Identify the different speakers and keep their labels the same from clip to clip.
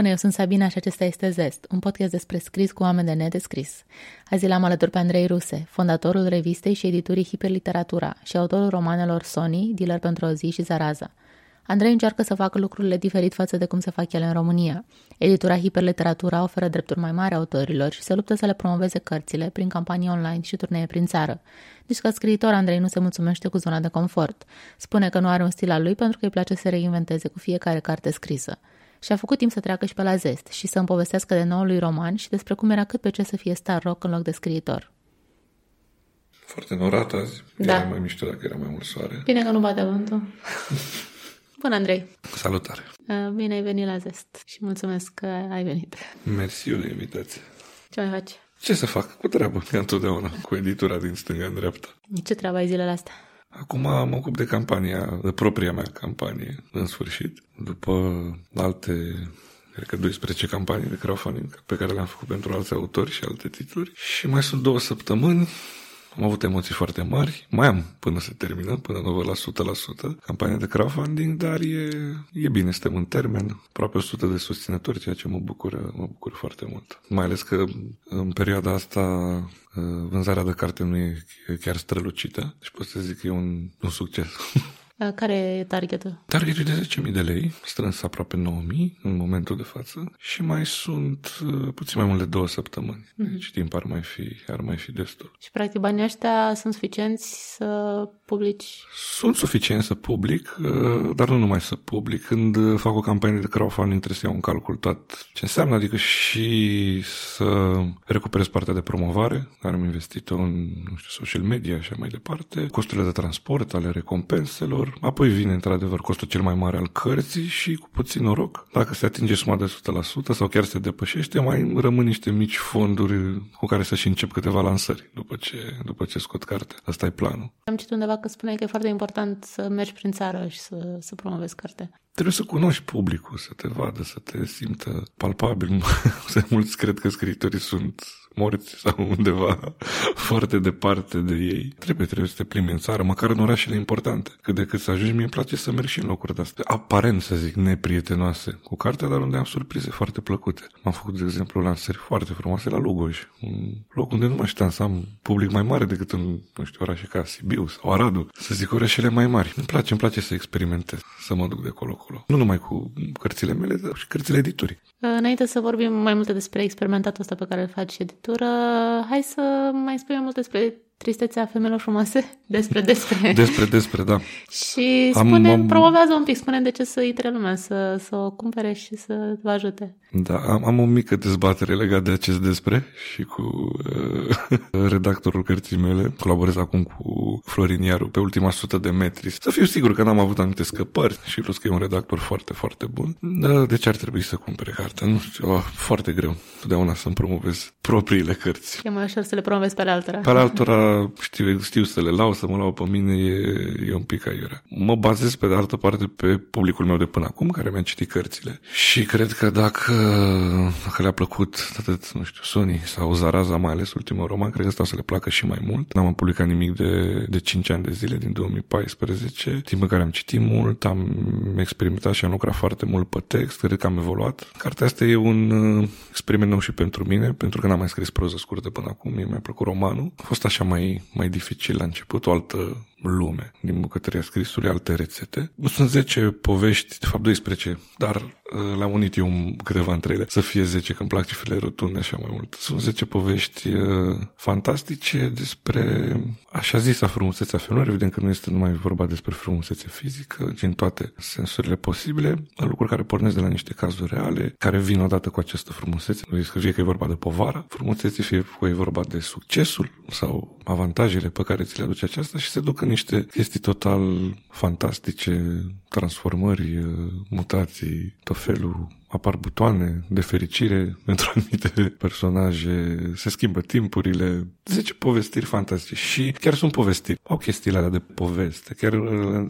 Speaker 1: Bună, eu sunt Sabina și acesta este Zest, un podcast despre scris cu oameni de nedescris. Azi l-am alături pe Andrei Ruse, fondatorul revistei și editurii Hiperliteratura și autorul romanelor Sony, Dealer pentru o zi și Zaraza. Andrei încearcă să facă lucrurile diferit față de cum se fac ele în România. Editura Hiperliteratura oferă drepturi mai mari autorilor și se luptă să le promoveze cărțile prin campanii online și turnee prin țară. Deci ca scriitor, Andrei nu se mulțumește cu zona de confort. Spune că nu are un stil al lui pentru că îi place să reinventeze cu fiecare carte scrisă și a făcut timp să treacă și pe la zest și să-mi povestească de noul lui roman și despre cum era cât pe ce să fie star rock în loc de scriitor.
Speaker 2: Foarte norat azi.
Speaker 1: Da.
Speaker 2: Era mai mișto dacă era mai mult soare.
Speaker 1: Bine că nu bate vântul. Bună, Andrei!
Speaker 2: Salutare!
Speaker 1: Uh, Bine ai venit la Zest și mulțumesc că ai venit.
Speaker 2: Mersi de invitație.
Speaker 1: Ce mai faci?
Speaker 2: Ce să fac? Cu treabă, ca întotdeauna, cu editura din stânga în dreapta.
Speaker 1: Ce treabă ai zilele astea?
Speaker 2: Acum mă ocup de campania, de propria mea campanie, în sfârșit, după alte, cred că 12 campanii de crowdfunding pe care le-am făcut pentru alți autori și alte titluri. Și mai sunt două săptămâni am avut emoții foarte mari, mai am până se termină, până nu văd la 100% campania de crowdfunding, dar e, e bine, suntem în termen, aproape 100 de susținători, ceea ce mă bucură, mă bucur foarte mult. Mai ales că în perioada asta vânzarea de carte nu e chiar strălucită, și pot să zic că e un, un succes.
Speaker 1: Care e targetul?
Speaker 2: Targetul de 10.000 de lei, strâns aproape 9.000 în momentul de față și mai sunt uh, puțin mai mult de două săptămâni. Mm-hmm. Deci timp ar mai, fi, ar mai fi destul.
Speaker 1: Și practic banii ăștia sunt suficienți să publici?
Speaker 2: Sunt suficienți să public, uh, dar nu numai să public. Când fac o campanie de crowdfunding trebuie să iau un calcul tot ce înseamnă, adică și să recuperez partea de promovare, care am investit-o în nu știu, social media și așa mai departe, costurile de transport ale recompenselor, apoi vine într-adevăr costul cel mai mare al cărții și cu puțin noroc, dacă se atinge suma de 100% sau chiar se depășește, mai rămân niște mici fonduri cu care să și încep câteva lansări după ce, după ce scot carte. Asta e planul.
Speaker 1: Am citit undeva că spuneai că e foarte important să mergi prin țară și să, să promovezi carte.
Speaker 2: Trebuie să cunoști publicul, să te vadă, să te simtă palpabil. Mulți cred că scriitorii sunt morți sau undeva foarte departe de ei. Trebuie, trebuie să te plimbi în țară, măcar în orașele importante. Cât de cât să ajungi, mie îmi place să merg și în locuri de astea, aparent să zic, neprietenoase cu cartea, dar unde am surprize foarte plăcute. M-am făcut, de exemplu, lansări foarte frumoase la Lugoj, un loc unde nu mă așteptam să am public mai mare decât în, nu știu, orașe ca Sibiu sau Aradu, să zic orașele mai mari. Îmi place, îmi place să experimentez, să mă duc de acolo-acolo. Nu numai cu cărțile mele, dar și cărțile editurii.
Speaker 1: Înainte să vorbim mai multe despre experimentatul ăsta pe care îl faci editură, hai să mai spui mai multe despre tristețea femeilor frumoase, despre, despre.
Speaker 2: despre, despre, da.
Speaker 1: și spune, am, promovează un pic, spune de ce să intre lumea, să, să o cumpere și să vă ajute.
Speaker 2: Da, am, am o mică dezbatere legat de acest despre și cu uh, redactorul cărții mele. Colaborez acum cu Florin Iaru pe ultima sută de metri. Să fiu sigur că n-am avut anumite scăpări și plus că e un redactor foarte, foarte bun. Da, de ce ar trebui să cumpere cartea? Nu știu, oh, foarte greu. Totdeauna să-mi promovez propriile cărți.
Speaker 1: E mai ușor să le promovezi pe altora.
Speaker 2: Pe altora știu, știu să le lau, să mă lau pe mine, e, e un pic aiurea. Mă bazez pe de altă parte pe publicul meu de până acum, care mi-a citit cărțile. Și cred că dacă dacă le-a plăcut atât, nu știu, Sony sau Zaraza, mai ales ultimul roman, cred că asta o să le placă și mai mult. N-am publicat nimic de, de 5 ani de zile, din 2014, timp în care am citit mult, am experimentat și am lucrat foarte mult pe text, cred că am evoluat. Cartea asta e un uh, experiment nou și pentru mine, pentru că n-am mai scris proză scurtă până acum, mie mi-a plăcut romanul. A fost așa mai, mai dificil la început, o altă lume din bucătăria scrisului, alte rețete. Sunt 10 povești, de fapt 12, dar uh, le-am unit eu câteva între ele, să fie 10, că îmi plac cifrele rotunde așa mai mult. Sunt 10 povești uh, fantastice despre așa zisa frumusețea femeilor, evident că nu este numai vorba despre frumusețe fizică, ci în toate sensurile posibile, lucruri care pornesc de la niște cazuri reale, care vin odată cu această frumusețe, fie că e vorba de povara frumuseții, fie că e vorba de succesul sau avantajele pe care ți le aduce aceasta și se duc în niște chestii total fantastice, transformări, mutații, tot felul apar butoane de fericire pentru anumite personaje, se schimbă timpurile, zice povestiri fantastice și chiar sunt povestiri. Au chestiile alea de poveste. Chiar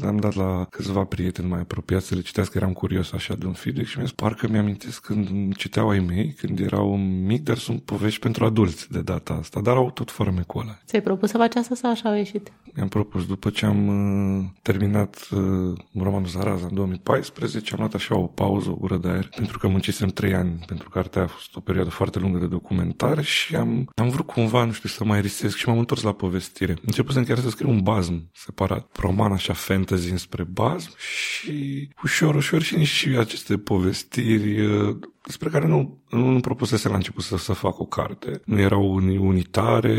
Speaker 2: le-am dat la câțiva prieteni mai apropiați să le citească, eram curios așa de un feedback și mi-a zis, parcă mi-amintesc când citeau ai mei, când erau mic, dar sunt povești pentru adulți de data asta, dar au tot formecul ăla.
Speaker 1: Ți-ai propus să faci asta sau așa au ieșit?
Speaker 2: Mi-am propus, după ce am uh, terminat uh, romanul Zaraza în 2014, am luat așa o pauză, o gură de aer, pentru pentru că muncisem trei ani pentru cartea a fost o perioadă foarte lungă de documentare și am, am vrut cumva, nu știu, să mai risesc și m-am întors la povestire. Începusem chiar să scriu un bazm separat, roman așa fantasy înspre bazm și ușor, ușor și nici aceste povestiri uh, despre care nu, nu, nu propusese la început să, să fac o carte. Nu erau unitare,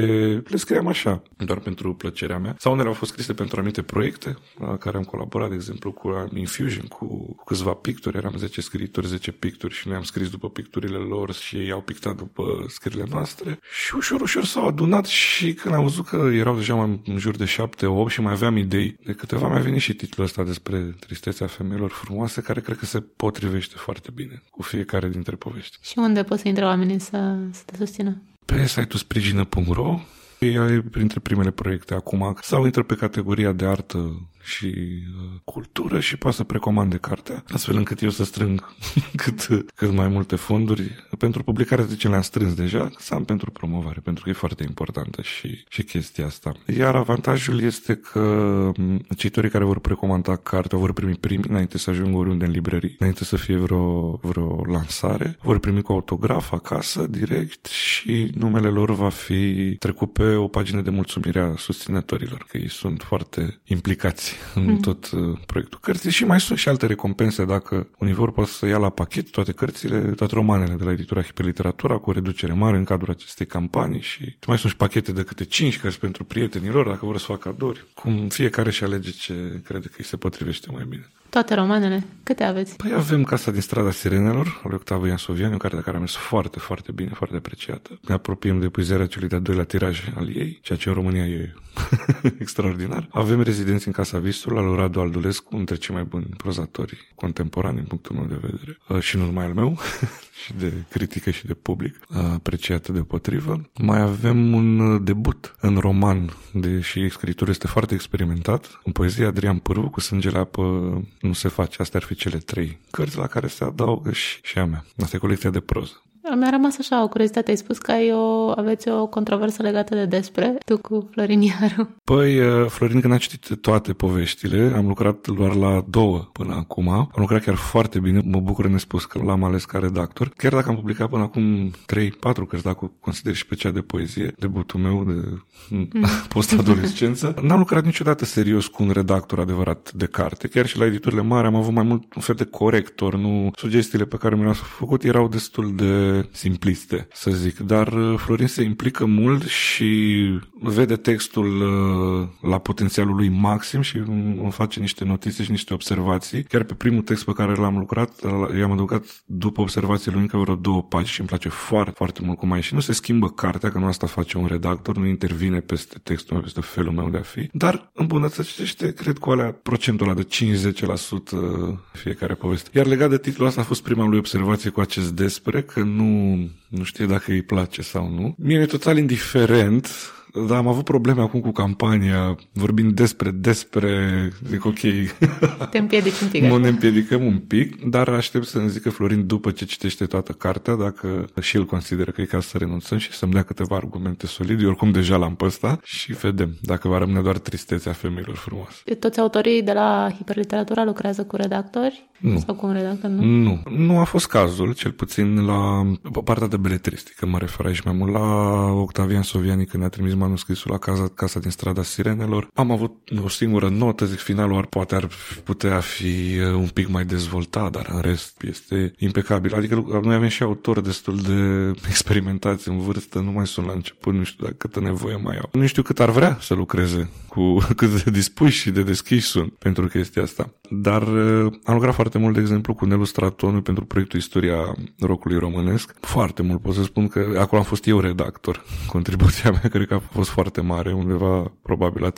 Speaker 2: le scriam așa, doar pentru plăcerea mea. Sau unele au fost scrise pentru anumite proiecte la care am colaborat, de exemplu, cu Infusion, cu, cu câțiva picturi. Eram 10 scriitori, 10 picturi și noi am scris după picturile lor și ei au pictat după scrierile noastre. Și ușor, ușor s-au adunat și când am văzut că erau deja mai în jur de 7-8 și mai aveam idei, de câteva mi-a venit și titlul ăsta despre tristețea femeilor frumoase, care cred că se potrivește foarte bine cu fiecare dintre povești.
Speaker 1: Și unde poți să intre oamenii să, să te susțină?
Speaker 2: Pe site-ul sprijină.ro e printre primele proiecte acum sau intră pe categoria de artă și uh, cultură și poate să precomande cartea, astfel încât eu să strâng cât, cât mai multe fonduri pentru publicarea de ce le-am strâns deja, să am pentru promovare, pentru că e foarte importantă și, și chestia asta. Iar avantajul este că mm, citorii care vor precomanda cartea vor primi primi înainte să ajungă oriunde în librării, înainte să fie vreo, vreo lansare, vor primi cu autograf acasă, direct și numele lor va fi trecut pe o pagină de mulțumire a susținătorilor, că ei sunt foarte implicați în mm. tot uh, proiectul cărții și mai sunt și alte recompense dacă univor poate să ia la pachet toate cărțile, toate romanele de la editura Hiperliteratura cu o reducere mare în cadrul acestei campanii și mai sunt și pachete de câte 5 cărți pentru prietenii lor dacă vor să facă cadouri, cum fiecare și alege ce crede că îi se potrivește mai bine.
Speaker 1: Toate romanele? Câte aveți?
Speaker 2: Păi avem Casa din strada Sirenelor, al Octavian Iansovianu, care de care a mers foarte, foarte bine, foarte apreciată. Ne apropiem de epuizarea celui de-al doilea tiraj al ei, ceea ce în România e extraordinar. Avem rezidenți în Casa Vistul, al lui Radu Aldulescu, între cei mai buni prozatori contemporani, din punctul meu de vedere, uh, și nu numai al meu, și de critică și de public, uh, apreciată de potrivă. Mai avem un uh, debut în roman, deși scriitorul este foarte experimentat, în poezie Adrian Pârvu, cu sângele apă nu se face. Astea ar fi cele trei cărți la care se adaugă și, și a mea. Asta e colecția de proză.
Speaker 1: Mi-a rămas așa o curiozitate. Ai spus că ai o, aveți o controversă legată de despre tu cu Florin Iaru.
Speaker 2: Păi, uh, Florin, când a citit toate poveștile, am lucrat doar la două până acum. Am lucrat chiar foarte bine. Mă bucur nespus că l-am ales ca redactor. Chiar dacă am publicat până acum 3-4 cărți, dacă consider și pe cea de poezie, debutul meu de mm. post-adolescență, n-am lucrat niciodată serios cu un redactor adevărat de carte. Chiar și la editurile mari am avut mai mult un fel de corector, nu sugestiile pe care mi le-am făcut erau destul de simpliste, să zic. Dar uh, Florin se implică mult și vede textul uh, la potențialul lui maxim și îmi face niște notițe și niște observații. Chiar pe primul text pe care l-am lucrat, i-am adăugat după observațiile lui încă vreo două pagini și îmi place foarte, foarte mult cum ai și nu se schimbă cartea, că nu asta face un redactor, nu intervine peste textul meu, peste felul meu de a fi, dar îmbunătățește, cred, cu alea procentul ăla de 50% fiecare poveste. Iar legat de titlul ăsta a fost prima lui observație cu acest despre, că nu, nu știe dacă îi place sau nu. Mie e total indiferent dar am avut probleme acum cu campania, vorbind despre, despre, zic ok.
Speaker 1: Te împiedici un pic.
Speaker 2: Nu ne împiedicăm un pic, dar aștept să-mi zică Florin după ce citește toată cartea, dacă și el consideră că e ca să renunțăm și să-mi dea câteva argumente solide. oricum deja l-am pe ăsta și vedem dacă va rămâne doar tristețea femeilor frumoase.
Speaker 1: Toți autorii de la hiperliteratura lucrează cu redactori?
Speaker 2: Nu.
Speaker 1: Sau cu un redactor? Nu?
Speaker 2: Nu. Nu a fost cazul, cel puțin la partea de beletristică, mă refer aici mai mult la Octavian Soviani când a trimis manuscrisul la casa, casa din strada Sirenelor. Am avut o singură notă, zic, finalul ar poate ar putea fi uh, un pic mai dezvoltat, dar în rest este impecabil. Adică noi avem și autori destul de experimentați în vârstă, nu mai sunt la început, nu știu dacă câtă nevoie mai au. Nu știu cât ar vrea să lucreze, cu cât de dispuși și de deschiși sunt pentru chestia asta. Dar uh, am lucrat foarte mult, de exemplu, cu Nelu Stratonu pentru proiectul Istoria Rocului Românesc. Foarte mult pot să spun că acolo am fost eu redactor. Contribuția mea cred că a fost foarte mare, undeva probabil la 30-40%.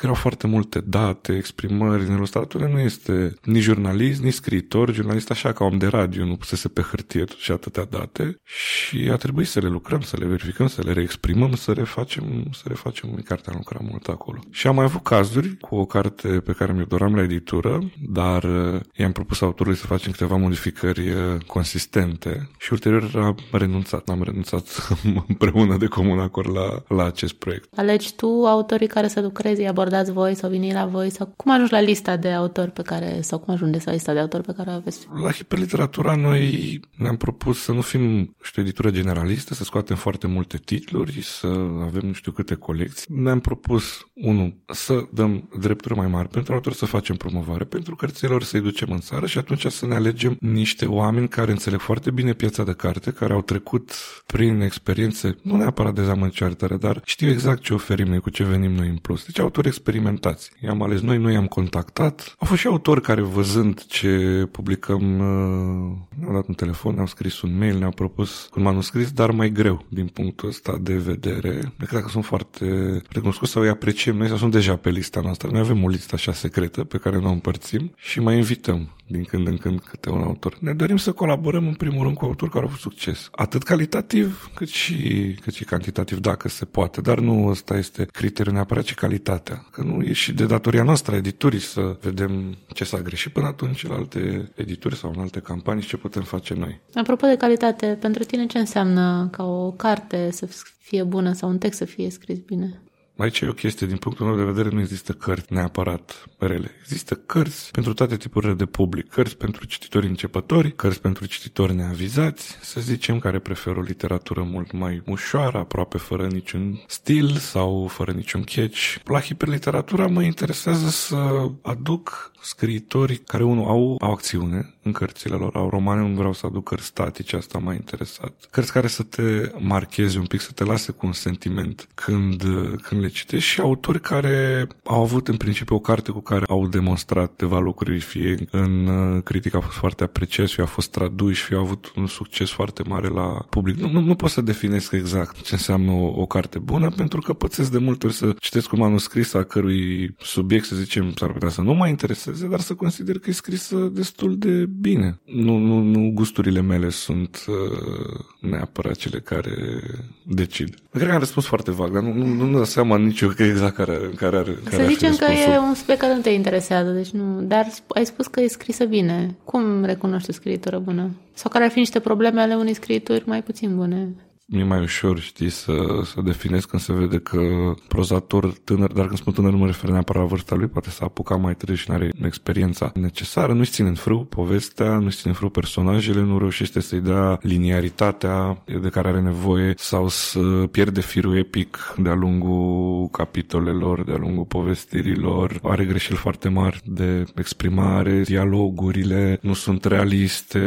Speaker 2: Erau foarte multe date, exprimări. Nelu Stratonu nu este nici jurnalist, nici scriitor, jurnalist așa ca om de radio, nu pusese pe hârtie și atâtea date și a trebuit să le lucrăm, să le verificăm, să le reexprimăm, să refacem, să refacem cartea, am lucrat mult acolo. Și am mai avut cazuri cu o carte pe care mi-o doram la editură, dar uh, i-am propus autorului să facem câteva modificări uh, consistente și ulterior am renunțat. Am renunțat împreună de comun acord lucruri la, la acest proiect.
Speaker 1: Alegi tu autorii care să lucrezi, îi abordați voi sau vini la voi sau cum ajungi la lista de autori pe care, sau cum ajungeți la lista de autori pe care o aveți?
Speaker 2: La hiperliteratura noi ne-am propus să nu fim, știu, editură generalistă, să scoatem foarte multe titluri, să avem nu știu câte colecții. Ne-am propus, unul, să dăm drepturi mai mari pentru autori să facem promovare, pentru cărților să-i ducem în țară și atunci să ne alegem niște oameni care înțeleg foarte bine piața de carte, care au trecut prin experiențe, nu neapărat dezamăgitoare, dar știu exact ce oferim noi, cu ce venim noi în plus. Deci autori experimentați. I-am ales noi, noi i-am contactat. Au fost și autori care văzând ce publicăm, uh, ne-au dat un telefon, ne-au scris un mail, ne-au propus un manuscris, dar mai greu din punctul ăsta de vedere. De cred că sunt foarte recunoscuți sau îi apreciem noi sau sunt deja pe lista noastră. Noi avem o listă așa secretă pe care noi o împărțim și mai invităm din când în când câte un autor. Ne dorim să colaborăm în primul rând cu autori care au avut succes. Atât calitativ cât și, cât și cantitativ, dacă se poate. Dar nu ăsta este criteriul neapărat, ci calitatea. Că nu e și de datoria noastră, editurii, să vedem ce s-a greșit până atunci la alte edituri sau în alte campanii și ce putem face noi.
Speaker 1: Apropo de calitate, pentru tine ce înseamnă ca o carte să fie bună sau un text să fie scris bine?
Speaker 2: Aici e o chestie, din punctul meu de vedere, nu există cărți neapărat rele. Există cărți pentru toate tipurile de public. Cărți pentru cititori începători, cărți pentru cititori neavizați, să zicem, care preferă o literatură mult mai ușoară, aproape fără niciun stil sau fără niciun catch. La hiperliteratura mă interesează să aduc scriitori care, unul, au, au acțiune în cărțile lor, au romane, nu vreau să aduc cărți statice, asta m-a interesat. Cărți care să te marcheze un pic, să te lase cu un sentiment când, când le citești și autori care au avut în principiu o carte cu care au demonstrat ceva lucruri, fie în uh, critică a fost foarte apreciați, fie a fost traduși, fie au avut un succes foarte mare la public. Nu, nu, nu pot să definesc exact ce înseamnă o, o carte bună, pentru că pățesc de multe ori să citesc un manuscris a cărui subiect, să zicem, s-ar putea să nu mă intereseze, dar să consider că e scrisă destul de bine. Nu, nu, nu gusturile mele sunt uh, neapărat cele care decid. Cred că am răspuns foarte vag, dar nu, nu, nu dă seama nici eu că exact care, care are care
Speaker 1: Să zicem că e un subiect care nu te interesează, deci nu, dar ai spus că e scrisă bine. Cum recunoști o scriitură bună? Sau care ar fi niște probleme ale unei scriituri mai puțin bune?
Speaker 2: Mi-e mai ușor, știi, să, să definez când se vede că prozator tânăr, dar când spun tânăr nu mă refer neapărat la vârsta lui, poate s-a apucat mai târziu și nu are experiența necesară, nu-și ține în frâu povestea, nu-și ține în frâu personajele, nu reușește să-i dea liniaritatea de care are nevoie sau să pierde firul epic de-a lungul capitolelor, de-a lungul povestirilor, are greșeli foarte mari de exprimare, dialogurile nu sunt realiste,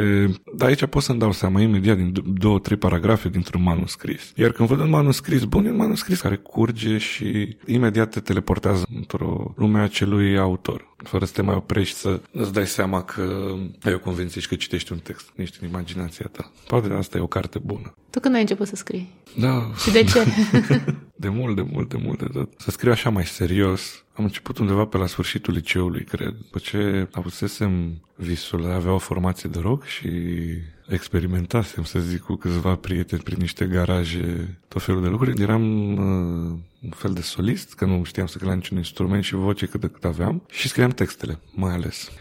Speaker 2: dar aici pot să-mi dau seama imediat din două, trei paragrafe dintr-un manuscris. Iar când văd un manuscris bun, e un manuscris care curge și imediat te teleportează într-o lume a acelui autor fără să te mai oprești să îți dai seama că ai o convenție și că citești un text, niște în imaginația ta. Poate asta e o carte bună.
Speaker 1: Tu când ai început să scrii?
Speaker 2: Da.
Speaker 1: Și de ce?
Speaker 2: de mult, de mult, de mult de tot. Să scriu așa mai serios. Am început undeva pe la sfârșitul liceului, cred. După ce avusesem visul de a avea o formație de rock și experimentasem, să zic, cu câțiva prieteni prin niște garaje, tot felul de lucruri. Eram uh, un fel de solist, că nu știam să la niciun instrument și voce cât de cât aveam și scriam textele, mai ales.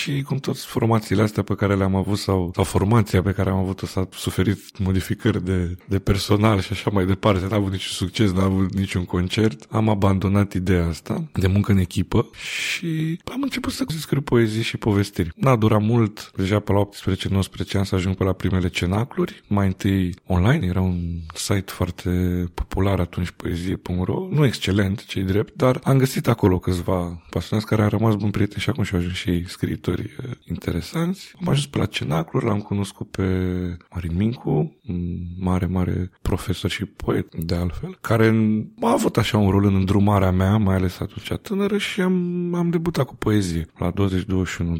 Speaker 2: Și cum toți formațiile astea pe care le-am avut sau, sau formația pe care am avut-o s-a suferit modificări de, de personal și așa mai departe, n-a avut niciun succes, n-a avut niciun concert, am abandonat ideea asta de muncă în echipă și am început să scriu poezii și povestiri. N-a durat mult, deja pe la 18-19 ani să ajung pe la primele cenacluri, mai întâi online, era un site foarte popular atunci, poezie.ro acolo, nu excelent, cei drept, dar am găsit acolo câțiva pasionați care au rămas bun prieteni și acum și au ajuns și ei scriitori uh, interesanți. Am ajuns pe la Cenacluri, l-am cunoscut pe Marin Mincu, un mare, mare profesor și poet de altfel, care a avut așa un rol în îndrumarea mea, mai ales atunci tânără și am, am debutat cu poezie la 20-21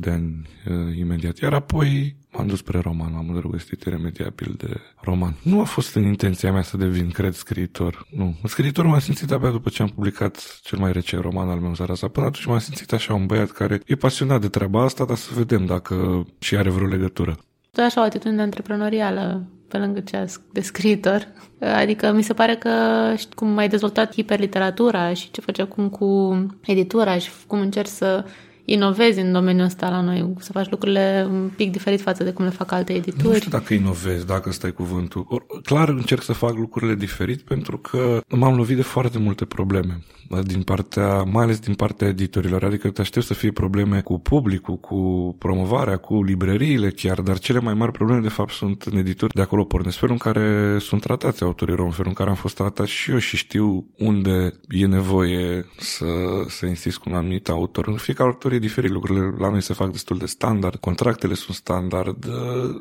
Speaker 2: de ani uh, imediat. Iar apoi M-am dus spre roman, m-am îndrăgostit iremediabil de roman. Nu a fost în intenția mea să devin, cred, scriitor. Nu. Scriitor m-am simțit abia după ce am publicat cel mai recent roman al meu, Zarasa. Până atunci m-am simțit așa un băiat care e pasionat de treaba asta, dar să vedem dacă și are vreo legătură.
Speaker 1: Tu așa o atitudine antreprenorială pe lângă cea de scriitor. Adică mi se pare că cum ai dezvoltat hiperliteratura și ce faci acum cu editura și cum încerci să inovezi în domeniul ăsta la noi, să faci lucrurile un pic diferit față de cum le fac alte edituri. Nu
Speaker 2: știu dacă inovezi, dacă stai cuvântul. Or, clar încerc să fac lucrurile diferit pentru că m-am lovit de foarte multe probleme din partea, mai ales din partea editorilor, adică te aștept să fie probleme cu publicul, cu promovarea, cu librăriile chiar, dar cele mai mari probleme de fapt sunt în editori de acolo pornesc, felul în care sunt tratați autorii români, felul în care am fost tratat și eu și știu unde e nevoie să, să insist cu un anumit autor. Fiecare autor e diferit, lucrurile la noi se fac destul de standard, contractele sunt standard,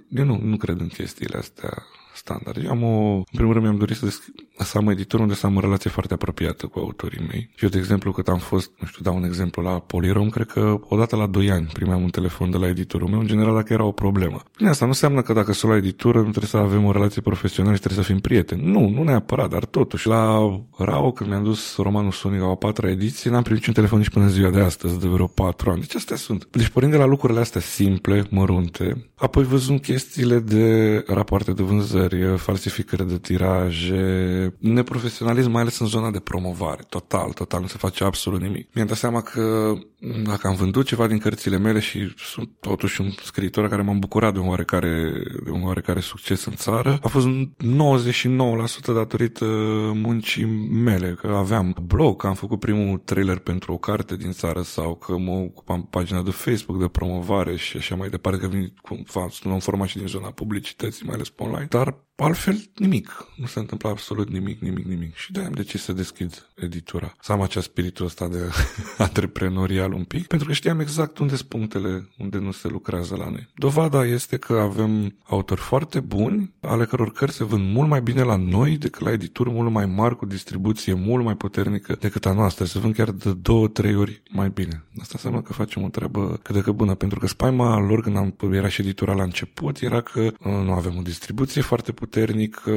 Speaker 2: eu nu, nu cred în chestiile astea standard. Eu am o, în primul rând mi-am dorit să, desch- să am editor unde să am o relație foarte apropiată cu autorii mei. Și eu, de exemplu, cât am fost, nu știu, dau un exemplu la Polirom, cred că odată la 2 ani primeam un telefon de la editorul meu, în general dacă era o problemă. Bine, asta nu înseamnă că dacă sunt la editură nu trebuie să avem o relație profesională și trebuie să fim prieteni. Nu, nu neapărat, dar totuși. La Rao, când mi-am dus romanul Sonic la a patra ediție, n-am primit niciun telefon nici până în ziua de astăzi, de vreo patru ani. Deci astea sunt. Deci pornind de la lucrurile astea simple, mărunte, apoi văzând chestiile de rapoarte de vânzări, falsificări de tiraje, neprofesionalism, mai ales în zona de promovare. Total, total, nu se face absolut nimic. Mi-am dat seama că dacă am vândut ceva din cărțile mele și sunt totuși un scriitor care m-am bucurat de un oarecare, de un oarecare succes în țară, a fost 99% datorită muncii mele, că aveam blog, că am făcut primul trailer pentru o carte din țară sau că mă ocupam pagina de Facebook de promovare și așa mai departe, că vin cu un format și din zona publicității, mai ales pe online, dar altfel nimic. Nu se întâmplă absolut nimic, nimic, nimic. Și de-aia am decis să deschid editura. Să am acea spiritul ăsta de antreprenorial un pic, pentru că știam exact unde sunt punctele unde nu se lucrează la noi. Dovada este că avem autori foarte buni, ale căror cărți se vând mult mai bine la noi decât la edituri mult mai mari, cu distribuție mult mai puternică decât a noastră. Se vând chiar de două, trei ori mai bine. Asta înseamnă că facem o treabă cât de cât bună, pentru că spaima lor când am, era și editura la început era că uh, nu avem o distribuție foarte puternică,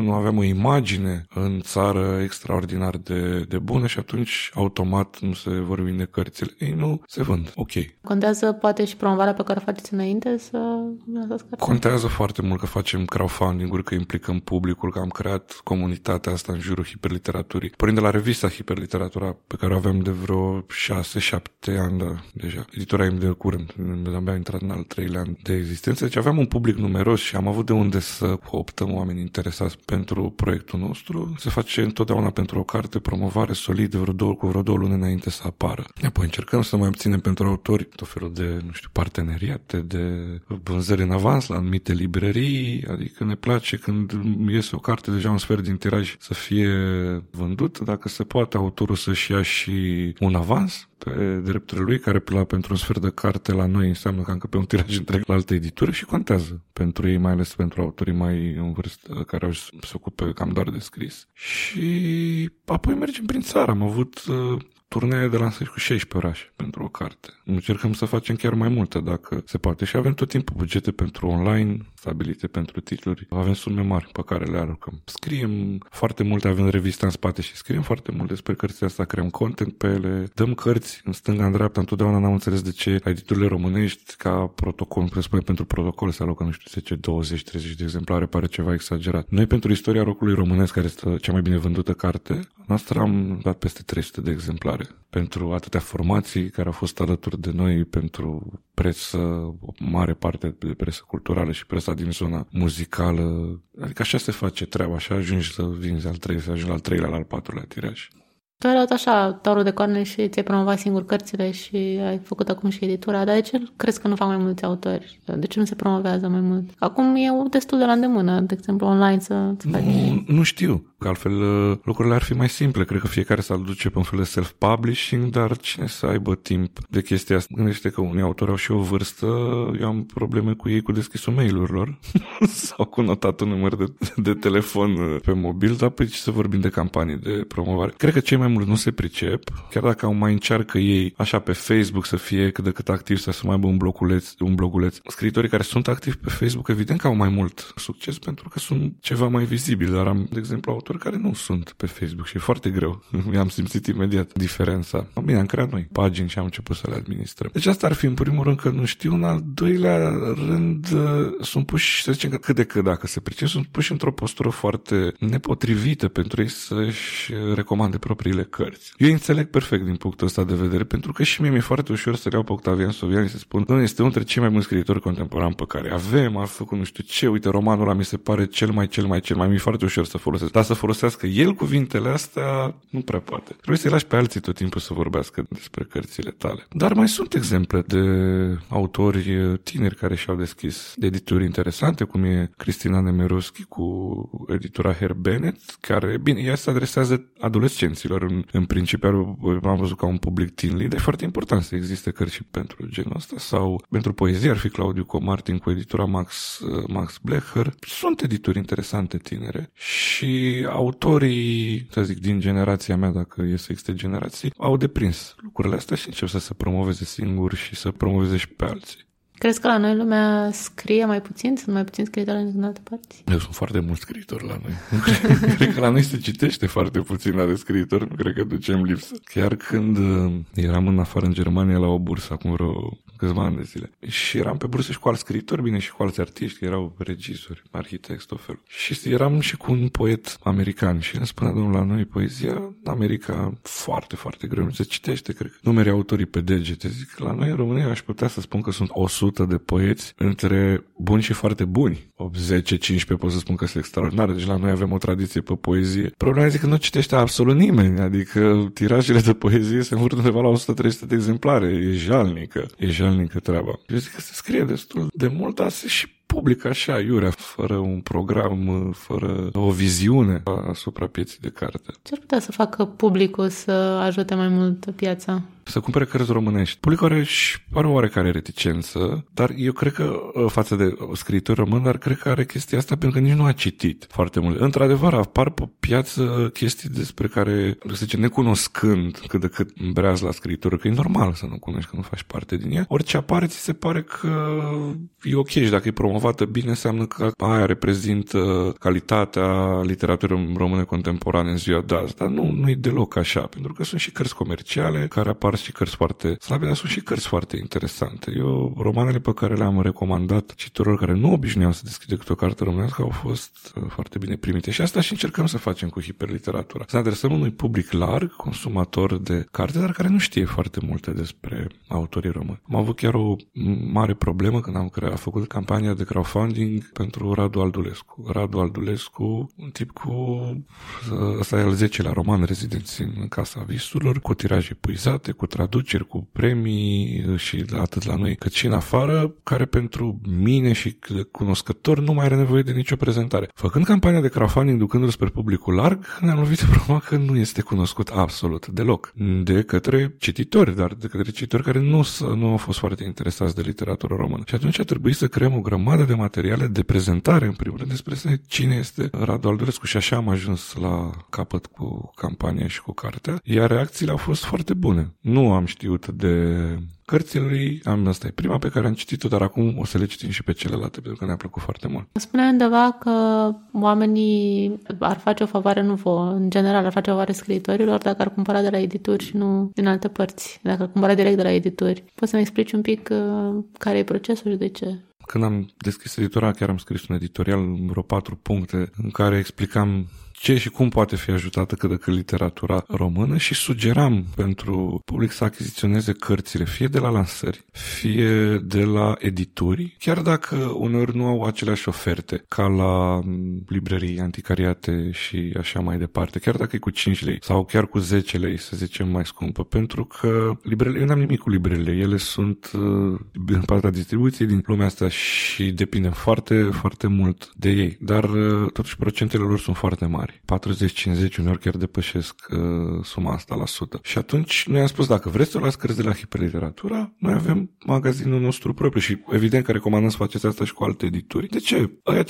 Speaker 2: nu aveam o imagine în țară extraordinar de, de bună și atunci automat nu se vor vinde cărțile. Ei nu se vând. Ok.
Speaker 1: Contează poate și promovarea pe care o faceți înainte să
Speaker 2: Contează foarte mult că facem crowdfunding-uri, că implicăm publicul, că am creat comunitatea asta în jurul hiperliteraturii. Pornind de la revista Hiperliteratura pe care o avem de vreo 6-7 ani da, deja. Editora de curând, abia intrat în al treilea an de existență. Deci aveam un public numeros și am avut de unde să optăm oameni interesați pentru proiectul nostru. Se face întotdeauna pentru o carte promovare solidă vreo două, cu vreo două luni înainte să apară. Apoi încercăm să mai obținem pentru autori tot felul de, nu știu, parteneriate, de vânzări în avans la anumite librării, adică ne place când iese o carte deja un sfert din tiraj să fie vândut, dacă se poate autorul să-și ia și un avans pe drepturile lui, care la, pentru un sfert de carte la noi înseamnă cam că pe un tiraj întreg la alte edituri și contează pentru ei, mai ales pentru autorii mai în vârstă, care au se ocupe cam doar de scris. Și apoi mergem prin țară. Am avut uh, turnee de lansări cu 16 orașe pentru o carte. Încercăm să facem chiar mai multe dacă se poate și avem tot timpul bugete pentru online stabilite pentru titluri. Avem sume mari pe care le aruncăm. Scriem foarte multe, avem revista în spate și scriem foarte mult despre cărțile astea, creăm content pe ele, dăm cărți în stânga, în dreapta. Întotdeauna n-am înțeles de ce la editurile românești ca protocol, presupune pentru protocol se alocă, nu știu, 10, 20-30 de exemplare, pare ceva exagerat. Noi pentru istoria rocului românesc, care este cea mai bine vândută carte, noastră am dat peste 300 de exemplare pentru atâtea formații care au fost alături de noi, pentru presă, o mare parte de presă culturală și presa din zona muzicală. Adică așa se face treaba, așa ajungi să vinzi al treilea, să ajungi al treilea, al patrulea tiraj.
Speaker 1: Tu ai luat așa taurul de corne și ți-ai promovat singur cărțile și ai făcut acum și editura, dar de ce crezi că nu fac mai mulți autori? De ce nu se promovează mai mult? Acum e destul de la îndemână, de exemplu, online să faci...
Speaker 2: Nu, nu știu că altfel uh, lucrurile ar fi mai simple. Cred că fiecare s-ar duce pe un fel de self-publishing, dar cine să aibă timp de chestia asta? Gândește că unii autori au și o vârstă, eu am probleme cu ei cu deschisul mail-urilor sau cu notatul număr de, de telefon uh, pe mobil, dar pe ce să vorbim de campanii de promovare. Cred că cei mai mulți nu se pricep, chiar dacă au mai încearcă ei așa pe Facebook să fie cât de cât activi, să mai aibă un bloguleț, un bloguleț. Scriitorii care sunt activi pe Facebook, evident că au mai mult succes pentru că sunt ceva mai vizibili, dar am, de exemplu, autori scriitori care nu sunt pe Facebook și e foarte greu. Mi-am simțit imediat diferența. Bine, am creat noi pagini și am început să le administrăm. Deci asta ar fi în primul rând că nu știu, în al doilea rând uh, sunt puși, să zicem că cât de cât dacă se pricep, sunt puși într-o postură foarte nepotrivită pentru ei să-și recomande propriile cărți. Eu înțeleg perfect din punctul ăsta de vedere, pentru că și mie mi-e foarte ușor să le iau pe Octavian Sovian și să spun, nu, este unul dintre cei mai buni scriitori contemporani pe care avem, a făcut nu știu ce, uite, romanul ăla mi se pare cel mai, cel mai, cel mai, mi-e foarte ușor să folosesc. Dar să folosească el cuvintele astea, nu prea poate. Trebuie să-i lași pe alții tot timpul să vorbească despre cărțile tale. Dar mai sunt exemple de autori tineri care și-au deschis de edituri interesante, cum e Cristina Nemeroschi cu editura Her Bennett, care, bine, ea se adresează adolescenților în, în principiu, am văzut ca un public teen lead, e foarte important să existe cărți și pentru genul ăsta, sau pentru poezie ar fi Claudiu Comartin cu editura Max, Max Blecher. Sunt edituri interesante tinere și autorii, să zic, din generația mea, dacă e să existe generații, au deprins lucrurile astea și încep să se promoveze singuri și să promoveze și pe alții.
Speaker 1: Crezi că la noi lumea scrie mai puțin? Sunt mai puțin scriitori în alte părți?
Speaker 2: Eu sunt foarte mulți scriitori la noi. cred că la noi se citește foarte puțin la de scriitori. Nu cred că ducem lipsă. Chiar când uh, eram în afară în Germania la o bursă acum vreo câțiva ani de zile. Și eram pe bursă și cu alți scriitori, bine, și cu alți artiști, erau regizori, arhitecți, tot felul. Și eram și cu un poet american și îmi spunea domnul la noi, poezia în America foarte, foarte greu. Nu se citește, cred că numere autorii pe degete. Zic, la noi în România aș putea să spun că sunt 100 de poeți între buni și foarte buni. 10-15 pot să spun că sunt extraordinare. Deci la noi avem o tradiție pe poezie. Problema este că nu citește absolut nimeni. Adică tirajele de poezie se învârt undeva la 100-300 de exemplare. E jalnică. E jalnică jalnică treaba. Eu zic că se scrie destul de mult, dar se și public așa, iurea, fără un program, fără o viziune asupra pieții de carte.
Speaker 1: Ce ar putea să facă publicul să ajute mai mult piața?
Speaker 2: Să cumpere cărți românești. Publicul are și are oarecare reticență, dar eu cred că ă, față de scriitori român, dar cred că are chestia asta pentru că nici nu a citit foarte mult. Într-adevăr, apar pe piață chestii despre care, să zice, necunoscând cât de cât breaz la scriitură, că e normal să nu cunoști, că nu faci parte din ea. Orice apare, ți se pare că e ok și dacă e promovată bine, înseamnă că aia reprezintă calitatea literaturii române contemporane în ziua de azi. Dar nu, nu e deloc așa, pentru că sunt și cărți comerciale care apar apar și cărți foarte slabe, dar sunt și cărți foarte interesante. Eu, romanele pe care le-am recomandat citorilor care nu obișnuiau să deschide câte o carte românească au fost uh, foarte bine primite. Și asta și încercăm să facem cu hiperliteratura. Să ne adresăm unui public larg, consumator de carte, dar care nu știe foarte multe despre autorii români. Am avut chiar o mare problemă când am creat, făcut campania de crowdfunding pentru Radu Aldulescu. Radu Aldulescu, un tip cu ăsta e al 10-lea roman rezidenți în Casa Visurilor, cu tiraje puizate, cu traduceri, cu premii și atât la noi cât și în afară, care pentru mine și cunoscători nu mai are nevoie de nicio prezentare. Făcând campania de crowdfunding, ducându-l spre publicul larg, ne-am lovit de problema că nu este cunoscut absolut deloc de către cititori, dar de către cititori care nu, nu au fost foarte interesați de literatură română. Și atunci a trebuit să creăm o grămadă de materiale de prezentare, în primul rând, despre cine este Radu Aldurescu și așa am ajuns la capăt cu campania și cu cartea, iar reacțiile au fost foarte bune nu am știut de cărțile lui, am asta e prima pe care am citit-o, dar acum o să le citim și pe celelalte, pentru că ne-a plăcut foarte mult.
Speaker 1: Spunea undeva că oamenii ar face o favoare, nu vă, în general ar face o favoare scriitorilor dacă ar cumpăra de la edituri și nu din alte părți, dacă ar cumpăra direct de la edituri. Poți să-mi explici un pic uh, care e procesul și de ce?
Speaker 2: Când am deschis editora, chiar am scris un editorial, vreo patru puncte, în care explicam ce și cum poate fi ajutată cât de cât literatura română și sugeram pentru public să achiziționeze cărțile fie de la lansări, fie de la edituri, chiar dacă uneori nu au aceleași oferte ca la librării anticariate și așa mai departe, chiar dacă e cu 5 lei sau chiar cu 10 lei, să zicem, mai scumpă, pentru că librările, eu n-am nimic cu librările, ele sunt uh, în partea distribuției din lumea asta și depinde foarte, foarte mult de ei, dar uh, totuși procentele lor sunt foarte mari mari. 40-50 uneori chiar depășesc uh, suma asta la sută. Și atunci noi am spus, dacă vreți să luați cărți de la hiperliteratura, noi avem magazinul nostru propriu și evident că recomandăm să faceți asta și cu alte edituri. De ce? Aia 50%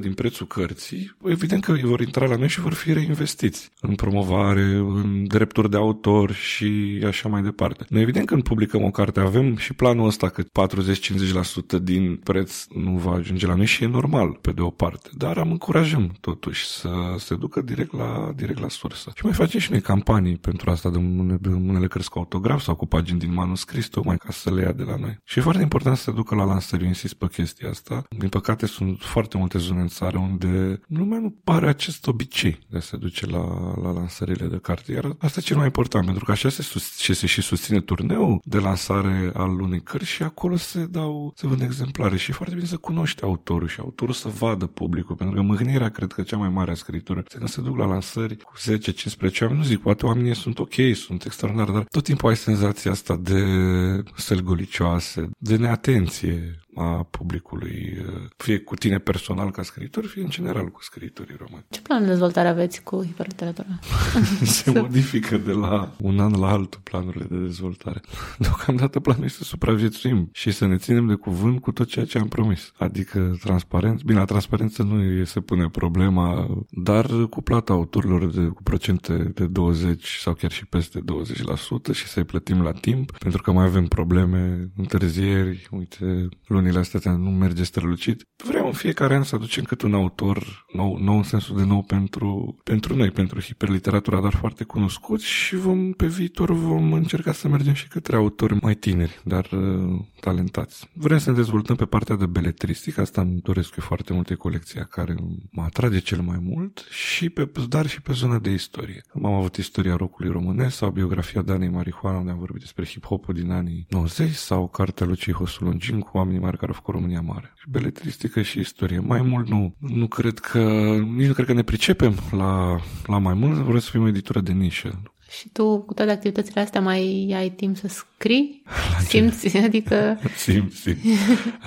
Speaker 2: din prețul cărții, evident că vor intra la noi și vor fi reinvestiți în promovare, în drepturi de autor și așa mai departe. Noi evident când publicăm o carte avem și planul ăsta că 40-50% din preț nu va ajunge la noi și e normal pe de o parte, dar am încurajăm totuși să să se ducă direct la, direct la sursă. Și mai facem și noi campanii pentru asta de mâne, de mânele cărți cu autograf sau cu pagini din manuscris, tocmai ca să le ia de la noi. Și e foarte important să se ducă la lansări, eu insist pe chestia asta. Din păcate sunt foarte multe zone în țară unde lumea nu pare acest obicei de a se duce la, la lansările de carte. Iar asta e cel mai important, pentru că așa se, sus, și se și susține turneul de lansare al unei cărți și acolo se dau, se vând exemplare și e foarte bine să cunoști autorul și autorul să vadă publicul, pentru că mâhnirea cred că cea mai mare a scritură este când se duc la lansări cu 10-15 oameni, nu zic, poate oamenii sunt ok, sunt extraordinari, dar tot timpul ai senzația asta de sălgolicioase, de neatenție, a publicului, fie cu tine personal ca scriitor, fie în general cu scriitorii români.
Speaker 1: Ce plan de dezvoltare aveți cu hiperliteratura?
Speaker 2: Se modifică de la un an la altul planurile de dezvoltare. Deocamdată planul este să supraviețuim și să ne ținem de cuvânt cu tot ceea ce am promis. Adică transparență. Bine, la transparență nu e să pune problema, dar cu plata autorilor de, cu procente de 20 sau chiar și peste 20% și să-i plătim la timp, pentru că mai avem probleme, întârzieri, uite, luni lunile astea nu merge strălucit. Vreau în fiecare an să aducem cât un autor nou, nou în sensul de nou pentru, pentru noi, pentru hiperliteratura, dar foarte cunoscut și vom, pe viitor vom încerca să mergem și către autori mai tineri, dar uh, talentați. Vrem să ne dezvoltăm pe partea de beletristică, asta îmi doresc eu foarte multe colecția care mă atrage cel mai mult, și pe, dar și pe zona de istorie. Am avut istoria rocului românesc sau biografia Danei Marihuana, unde am vorbit despre hip-hop din anii 90 sau cartea lui Hosulongin cu oamenii mari care au făcut România mare. Și beletristică și istorie. Mai mult nu. Nu cred că, nici nu cred că ne pricepem la, la mai mult, vreau să fim o editură de nișă.
Speaker 1: Și tu, cu toate activitățile astea, mai ai timp să scrii? Simți? Adică...
Speaker 2: Simt, simt.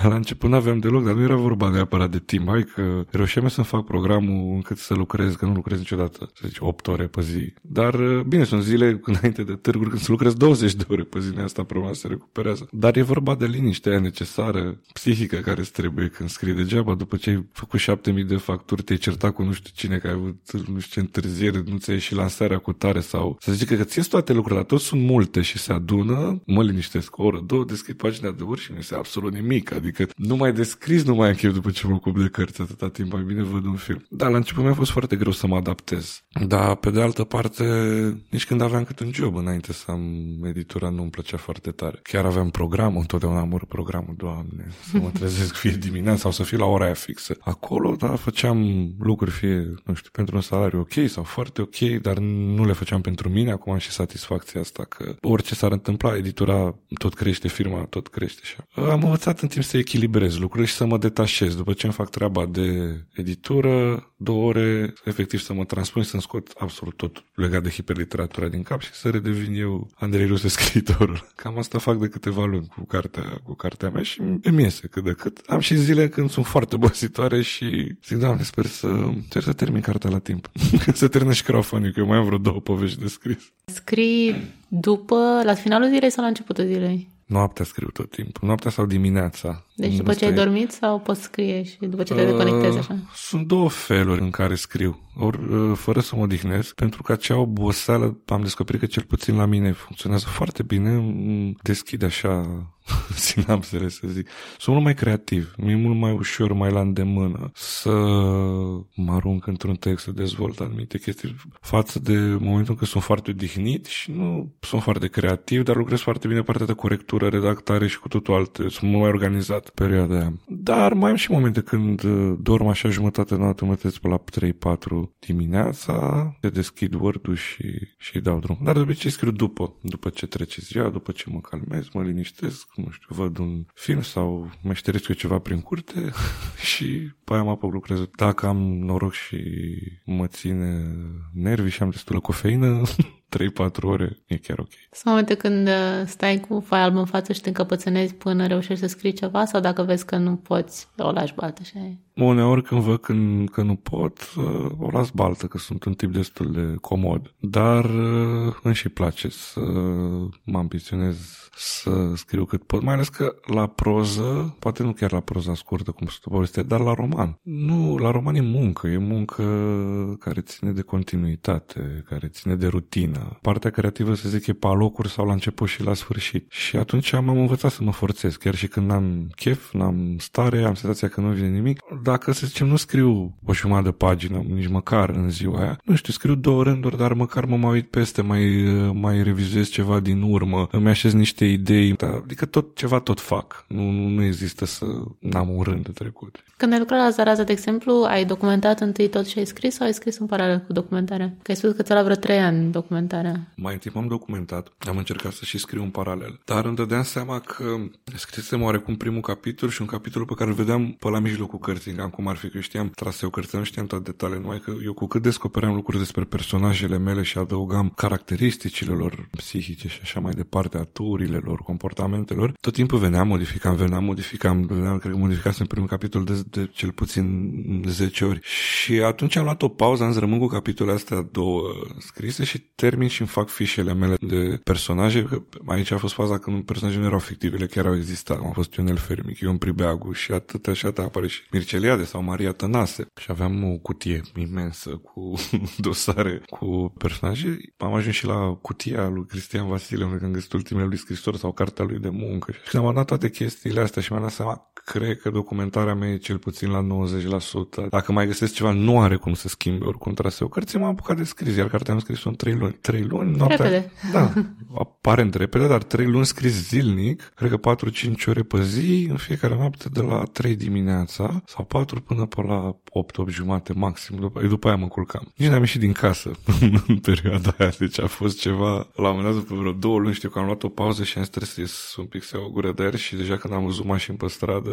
Speaker 2: La început nu aveam deloc, dar nu era vorba neapărat de timp. Hai că reușeam să fac programul încât să lucrez, că nu lucrez niciodată, să zici, 8 ore pe zi. Dar, bine, sunt zile înainte de târguri când să lucrez 20 de ore pe zi, asta problema se recuperează. Dar e vorba de liniștea necesară, psihică care îți trebuie când scrii degeaba. După ce ai făcut 7000 de facturi, te-ai certat cu nu știu cine, că ai avut nu știu ce întârziere, nu ți-ai ieșit lansarea cu tare sau să zic că ți toate lucrurile, dar tot sunt multe și se adună, mă liniștesc o oră, două, deschid pagina de uri și nu este absolut nimic. Adică nu mai descris, nu mai închep după ce mă ocup de cărți atâta timp, mai bine văd un film. Da, la început mi-a fost foarte greu să mă adaptez. Dar, pe de altă parte, nici când aveam cât un job înainte să am editura, nu îmi plăcea foarte tare. Chiar aveam programul, întotdeauna am urât programul, doamne, să mă trezesc fie dimineața sau să fiu la ora aia fixă. Acolo, da, făceam lucruri fie, nu știu, pentru un salariu ok sau foarte ok, dar nu le făceam pentru mine. Acum am și satisfacția asta că orice s-ar întâmpla, editura tot crește, firma tot crește. Așa. Am învățat în timp să echilibrez lucrurile și să mă detașez. După ce îmi fac treaba de editură, două ore, efectiv să mă transpun și să-mi scot absolut tot legat de hiperliteratura din cap și să redevin eu Andrei Ruse scriitorul. Cam asta fac de câteva luni cu cartea, cu cartea mea și îmi iese cât de cât. Am și zile când sunt foarte bositoare și zic, doamne, sper să, sper să termin cartea la timp. să termin și crowdfunding, că eu mai am vreo două povești de scris.
Speaker 1: Scrii după, la finalul zilei sau la începutul zilei?
Speaker 2: Noaptea scriu tot timpul, noaptea sau dimineața.
Speaker 1: Deci după ce ai dormit sau poți scrie și după ce te uh, deconectezi așa?
Speaker 2: Sunt două feluri în care scriu. Ori uh, fără să mă odihnesc, pentru că acea oboseală am descoperit că cel puțin la mine funcționează foarte bine, deschide așa sinapsele, să zic. Sunt mult mai creativ, mi-e mult mai ușor, mai la îndemână să mă arunc într-un text, să dezvolt anumite chestii față de momentul în când sunt foarte odihnit și nu sunt foarte creativ, dar lucrez foarte bine partea de corectură, redactare și cu totul alte. Sunt mult mai organizat perioada aia. Dar mai am și momente când uh, dorm așa jumătate de noapte, mă pe la 3-4 dimineața, te deschid Word-ul și, și dau drum. Dar de obicei scriu după, după ce trece ziua, după ce mă calmez, mă liniștesc, nu știu, văd un film sau meșteresc eu ceva prin curte și pe aia mă apuc lucrez. Dacă am noroc și mă ține nervii și am destulă cofeină, 3-4 ore e chiar ok.
Speaker 1: Sunt momente când uh, stai cu foaia albă în față și te încăpățânezi până reușești să scrii ceva sau dacă vezi că nu poți, o lași baltă și aia
Speaker 2: Uneori când văd când, că nu pot, uh, o las baltă, că sunt un tip destul de comod. Dar uh, îmi și place să mă ambiționez să scriu cât pot, mai ales că la proză, poate nu chiar la proza scurtă, cum se poveste, dar la roman. Nu, la roman e muncă, e muncă care ține de continuitate, care ține de rutină. Partea creativă, să zic, e pe alocuri sau la început și la sfârșit. Și atunci am învățat să mă forțez, chiar și când n-am chef, n-am stare, am senzația că nu vine nimic, dacă, să zicem, nu scriu o jumătate de pagină, nici măcar în ziua aia, nu știu, scriu două rânduri, dar măcar mă mai uit peste, mai, mai revizuiesc ceva din urmă, îmi așez niște idei, adică tot ceva tot fac. Nu, nu, nu există să n-am un rând de trecut.
Speaker 1: Când ai lucrat la Zaraza, de exemplu, ai documentat întâi tot ce ai scris sau ai scris în paralel cu documentarea? Că ai spus că ți-a luat vreo trei ani documentarea.
Speaker 2: Mai întâi m-am documentat, am încercat să și scriu în paralel, dar îmi dădeam seama că scrisesem oarecum primul capitol și un capitol pe care îl vedeam pe la mijlocul cărții, cam cum ar fi că știam traseu cărții, nu știam toate detaliile, numai că eu cu cât descopeream lucruri despre personajele mele și adăugam caracteristicile lor psihice și așa mai departe, aturile lor, comportamentelor, tot timpul veneam, modificam, veneam, modificam, veneam, cred că modificasem primul capitol de, de cel puțin 10 ori. Și atunci am luat o pauză, am zis rămân cu capitolele astea două scrise și termin și îmi fac fișele mele de personaje. Aici a fost faza când personajele nu erau fictive, ele chiar au existat. Am fost Ionel Fermic, Ion Pribeagu și atât și atât apare și Mirceliade sau Maria Tănase. Și aveam o cutie imensă cu dosare cu personaje. Am ajuns și la cutia lui Cristian Vasile, unde am găsit ultimele lui scrisori sau cartea lui de muncă. Și am dat toate chestiile astea și mi-am dat seama, cred că documentarea mea e cel puțin la 90%. Dacă mai găsesc ceva, nu are cum să schimbe oricum traseu. Cărții m-am apucat de scris, iar cartea am scris-o în 3 luni. 3 luni,
Speaker 1: noaptea. Repede.
Speaker 2: Da, aparent repede, dar 3 luni scris zilnic, cred că 4-5 ore pe zi, în fiecare noapte de la 3 dimineața sau 4 până pe la 8-8 jumate maxim. După, după aia mă culcam. Nici n-am ieșit din casă în perioada aia, deci a fost ceva. La un moment dat, după vreo două luni, știu că am luat o pauză și am stres un pic să iau o gură de aer și deja când am văzut mașini pe stradă,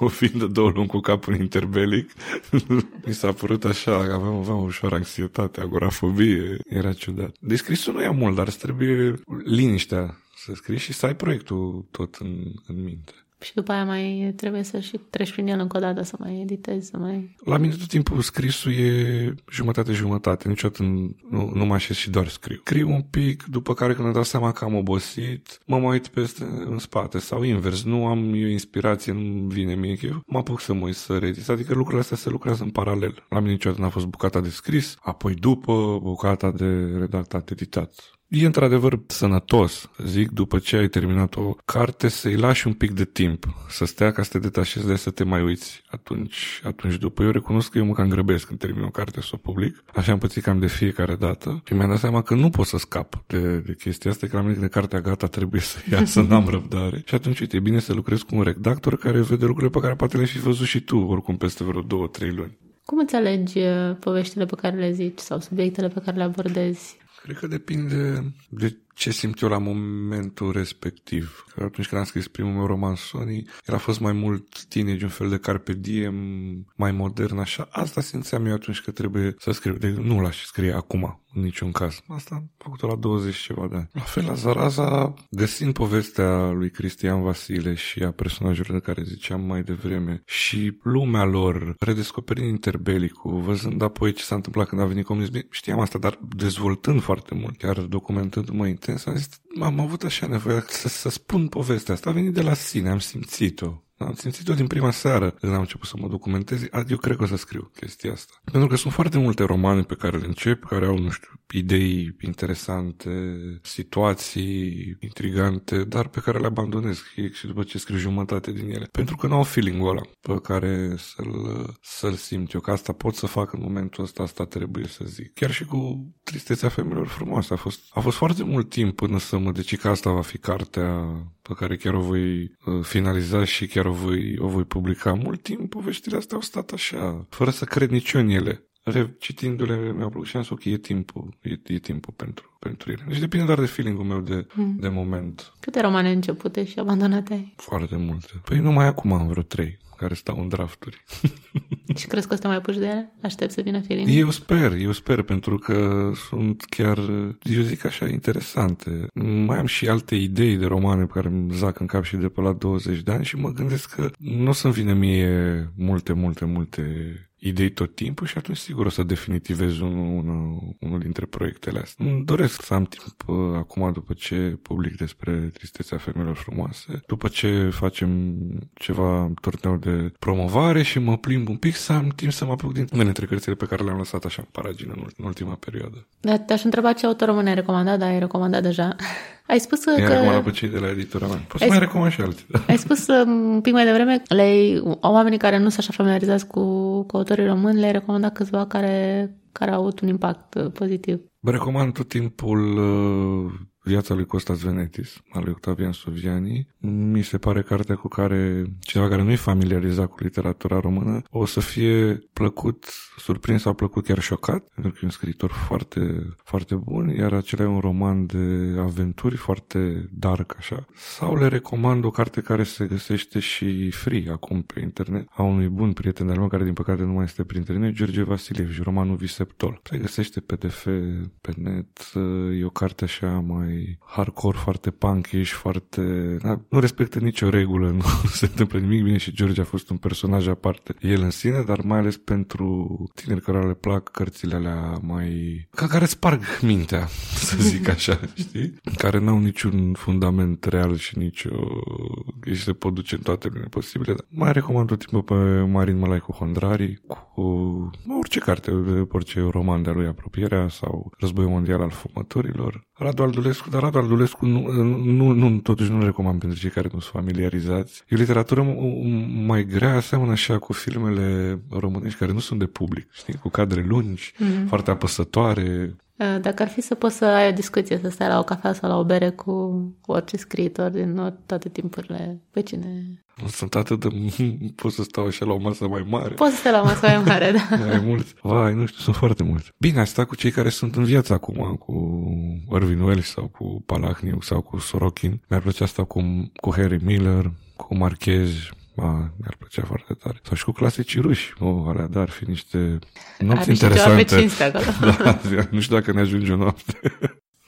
Speaker 2: eu fiind de două luni cu capul interbelic, mi s-a părut așa, aveam, aveam ușor anxietate, agorafobie, era ciudat. Descrisul nu e mult, dar îți trebuie liniștea să scrii și să ai proiectul tot în, în minte.
Speaker 1: Și după aia mai trebuie să și treci prin el încă o dată, să mai editezi, să mai...
Speaker 2: La mine tot timpul scrisul e jumătate-jumătate, niciodată nu, nu mă așez și doar scriu. Scriu un pic, după care când îmi dau seama că am obosit, mă mai uit peste în spate sau invers, nu am eu inspirație, nu vine mie, eu mă apuc să mă uit să redit. Adică lucrurile astea se lucrează în paralel. La mine niciodată n-a fost bucata de scris, apoi după bucata de redactat, editat. E într-adevăr sănătos, zic, după ce ai terminat o carte, să-i lași un pic de timp, să stea ca să te detașezi de să te mai uiți atunci, atunci după. Eu recunosc că eu mă cam grăbesc când termin o carte să o public. Așa am pățit cam de fiecare dată și mi-am dat seama că nu pot să scap de, de chestia asta, că la mine de cartea gata trebuie să iasă, n-am răbdare. Și atunci, uite, e bine să lucrezi cu un redactor care vede lucrurile pe care poate le-ai fi văzut și tu, oricum peste vreo două, trei luni.
Speaker 1: Cum îți alegi uh, poveștile pe care le zici sau subiectele pe care le abordezi?
Speaker 2: Cred că depinde de ce simt eu la momentul respectiv. Că atunci când am scris primul meu roman Sony, el a fost mai mult teenage, un fel de carpe diem, mai modern, așa. Asta simțeam eu atunci că trebuie să scriu. De, nu l-aș scrie acum, în niciun caz. Asta am făcut la 20 ceva de ani. La fel, la Zaraza, găsind povestea lui Cristian Vasile și a personajelor de care ziceam mai devreme și lumea lor, redescoperind interbelicul, văzând apoi ce s-a întâmplat când a venit comunism, știam asta, dar dezvoltând foarte mult, chiar documentându-mă intens, am zis, am avut așa nevoie să, să spun povestea asta. A venit de la sine, am simțit-o. Am simțit-o din prima seară când am început să mă documentez. Eu cred că o să scriu chestia asta. Pentru că sunt foarte multe romane pe care le încep, care au, nu știu, idei interesante, situații intrigante, dar pe care le abandonez și după ce scriu jumătate din ele. Pentru că nu au feeling-ul ăla pe care să-l, să-l simt eu, că asta pot să fac în momentul ăsta, asta trebuie să zic. Chiar și cu tristețea femeilor frumoase. A fost, a fost foarte mult timp până să mă deci că asta va fi cartea pe care chiar o voi uh, finaliza și chiar o voi, o voi publica. Mult timp poveștile astea au stat așa, fără să cred nici eu în ele. Citindu-le mi-au plăcut și am zis, ok, e timpul, e, e timpul pentru, pentru ele. Deci depinde doar de feeling-ul meu de, hmm. de moment.
Speaker 1: Câte romane începute și abandonate
Speaker 2: Foarte multe. Păi numai acum am vreo trei care stau în drafturi.
Speaker 1: și crezi că o să te mai puși de ele? Aștept să vină feeling
Speaker 2: Eu sper, eu sper, pentru că sunt chiar, eu zic așa, interesante. Mai am și alte idei de romane pe care îmi zac în cap și de pe la 20 de ani și mă gândesc că nu o să-mi vină mie multe, multe, multe idei tot timpul și atunci sigur o să definitivez unul, unul, unul dintre proiectele astea. Îmi doresc să am timp uh, acum după ce public despre tristețea femeilor frumoase, după ce facem ceva turneu de promovare și mă plimb un pic să am timp să mă apuc din unele dintre cărțile pe care le-am lăsat așa în paragină în, în ultima perioadă.
Speaker 1: Da, te-aș întreba ce autor român ai recomandat, dar ai recomandat deja. Ai spus
Speaker 2: I-am
Speaker 1: că...
Speaker 2: recomandat pe cei de la editura mea. Poți să
Speaker 1: Ai
Speaker 2: mai
Speaker 1: sp-
Speaker 2: recomand și alții. Da.
Speaker 1: Ai spus um, un pic mai devreme, le oamenii care nu sunt așa familiarizați cu, cu autorii români, le-ai recomandat câțiva care, care au avut un impact uh, pozitiv.
Speaker 2: Vă recomand tot timpul uh, Viața lui Costas Venetis, al lui Octavian Soviani. Mi se pare cartea cu care cineva care nu e familiarizat cu literatura română o să fie plăcut, surprins sau plăcut chiar șocat, pentru că e un scriitor foarte, foarte bun, iar acela e un roman de aventuri foarte dark așa. Sau le recomand o carte care se găsește și free acum pe internet, a unui bun prieten al meu care din păcate nu mai este printre noi, George Vasiliev și romanul Viseptol. Se găsește PDF pe net, e o carte așa mai hardcore, foarte punkish, foarte... Da, nu respectă nicio regulă, nu se întâmplă nimic bine și George a fost un personaj aparte. El în sine, dar mai ales pentru tineri care le plac cărțile alea mai... ca care sparg mintea, să zic așa, știi? Care n-au niciun fundament real și nicio... și se pot duce în toate lumele posibile. Dar mai recomand tot timpul pe Marin Malaicu Hondrari cu orice carte, orice roman de-a lui Apropierea sau Războiul Mondial al Fumătorilor. Radu Aldulescu, dar Radu Aldulescu nu, nu, nu, totuși nu recomand pentru cei care nu sunt familiarizați. E o literatură mai grea, seamănă așa cu filmele românești care nu sunt de public, știi? Cu cadre lungi, mm-hmm. foarte apăsătoare,
Speaker 1: Uh, Dacă ar fi să poți să ai o discuție, să stai la o cafea sau la o bere cu orice scriitor din toate timpurile, pe cine...
Speaker 2: Nu sunt atât de... Pot să stau așa la o masă mai mare.
Speaker 1: Poți să stai la o masă mai mare, da.
Speaker 2: mai mulți. Vai, nu știu, sunt foarte mulți. Bine, asta cu cei care sunt în viață acum, cu Irvin Welsh sau cu Palahniuk sau cu Sorokin. Mi-ar plăcea asta cu, cu Harry Miller, cu Marquez, a, mi-ar plăcea foarte tare. Sau și cu clasicii ruși. O, alea, dar ar fi niște nopți
Speaker 1: Are
Speaker 2: interesante.
Speaker 1: Și ceva pe cinste acolo.
Speaker 2: da, nu știu dacă ne ajunge o noapte.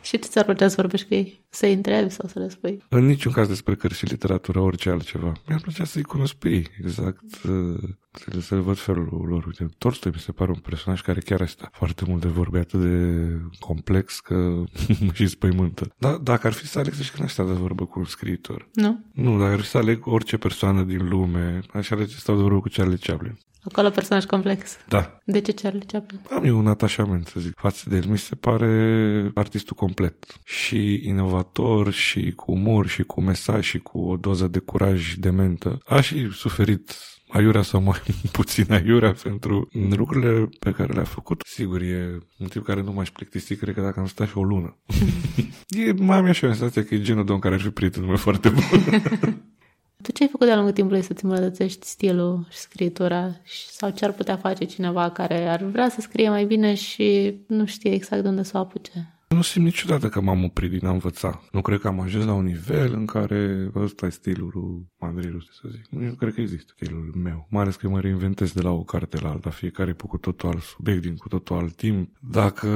Speaker 1: Și tu ți-ar plăcea să vorbești cu ei? Să-i întrebi sau să le spui?
Speaker 2: În niciun caz despre cărți și literatură, orice altceva. Mi-ar plăcea să-i cunosc pe ei, exact, să, să văd felul lor. Uite, Tolstoi mi se pare un personaj care chiar asta foarte mult de vorbe, atât de complex că mă și spăimântă. Dar dacă ar fi să aleg, zici că n-aș sta de vorbă cu un scriitor.
Speaker 1: Nu?
Speaker 2: Nu, dacă ar fi să aleg orice persoană din lume, aș alege să stau de vorbă cu Charlie Chaplin.
Speaker 1: Acolo personaj complex.
Speaker 2: Da.
Speaker 1: De ce Charlie Chaplin?
Speaker 2: Am eu un atașament, să zic, față de el. Mi se pare artistul complet. Și inovator, și cu umor, și cu mesaj, și cu o doză de curaj dementă. Aș și suferit aiurea sau mai puțin aiurea pentru lucrurile pe care le-a făcut. Sigur, e un tip care nu m-aș plictisi, cred că dacă am stat și o lună. e, mai am așa o senzație că e genul de om care ar fi prietenul meu foarte bun.
Speaker 1: Tu ce ai făcut de-a lungul timpului să-ți îmbunătățești stilul și scritura? Sau ce ar putea face cineva care ar vrea să scrie mai bine și nu știe exact de unde să o apuce?
Speaker 2: Nu simt niciodată că m-am oprit din a învăța. Nu cred că am ajuns la un nivel în care ăsta e stilul lui Andrei să zic. Nu cred că există stilul meu. Mai ales că mă reinventez de la o carte la alta, fiecare pe cu totul alt subiect, din cu totul alt timp. Dacă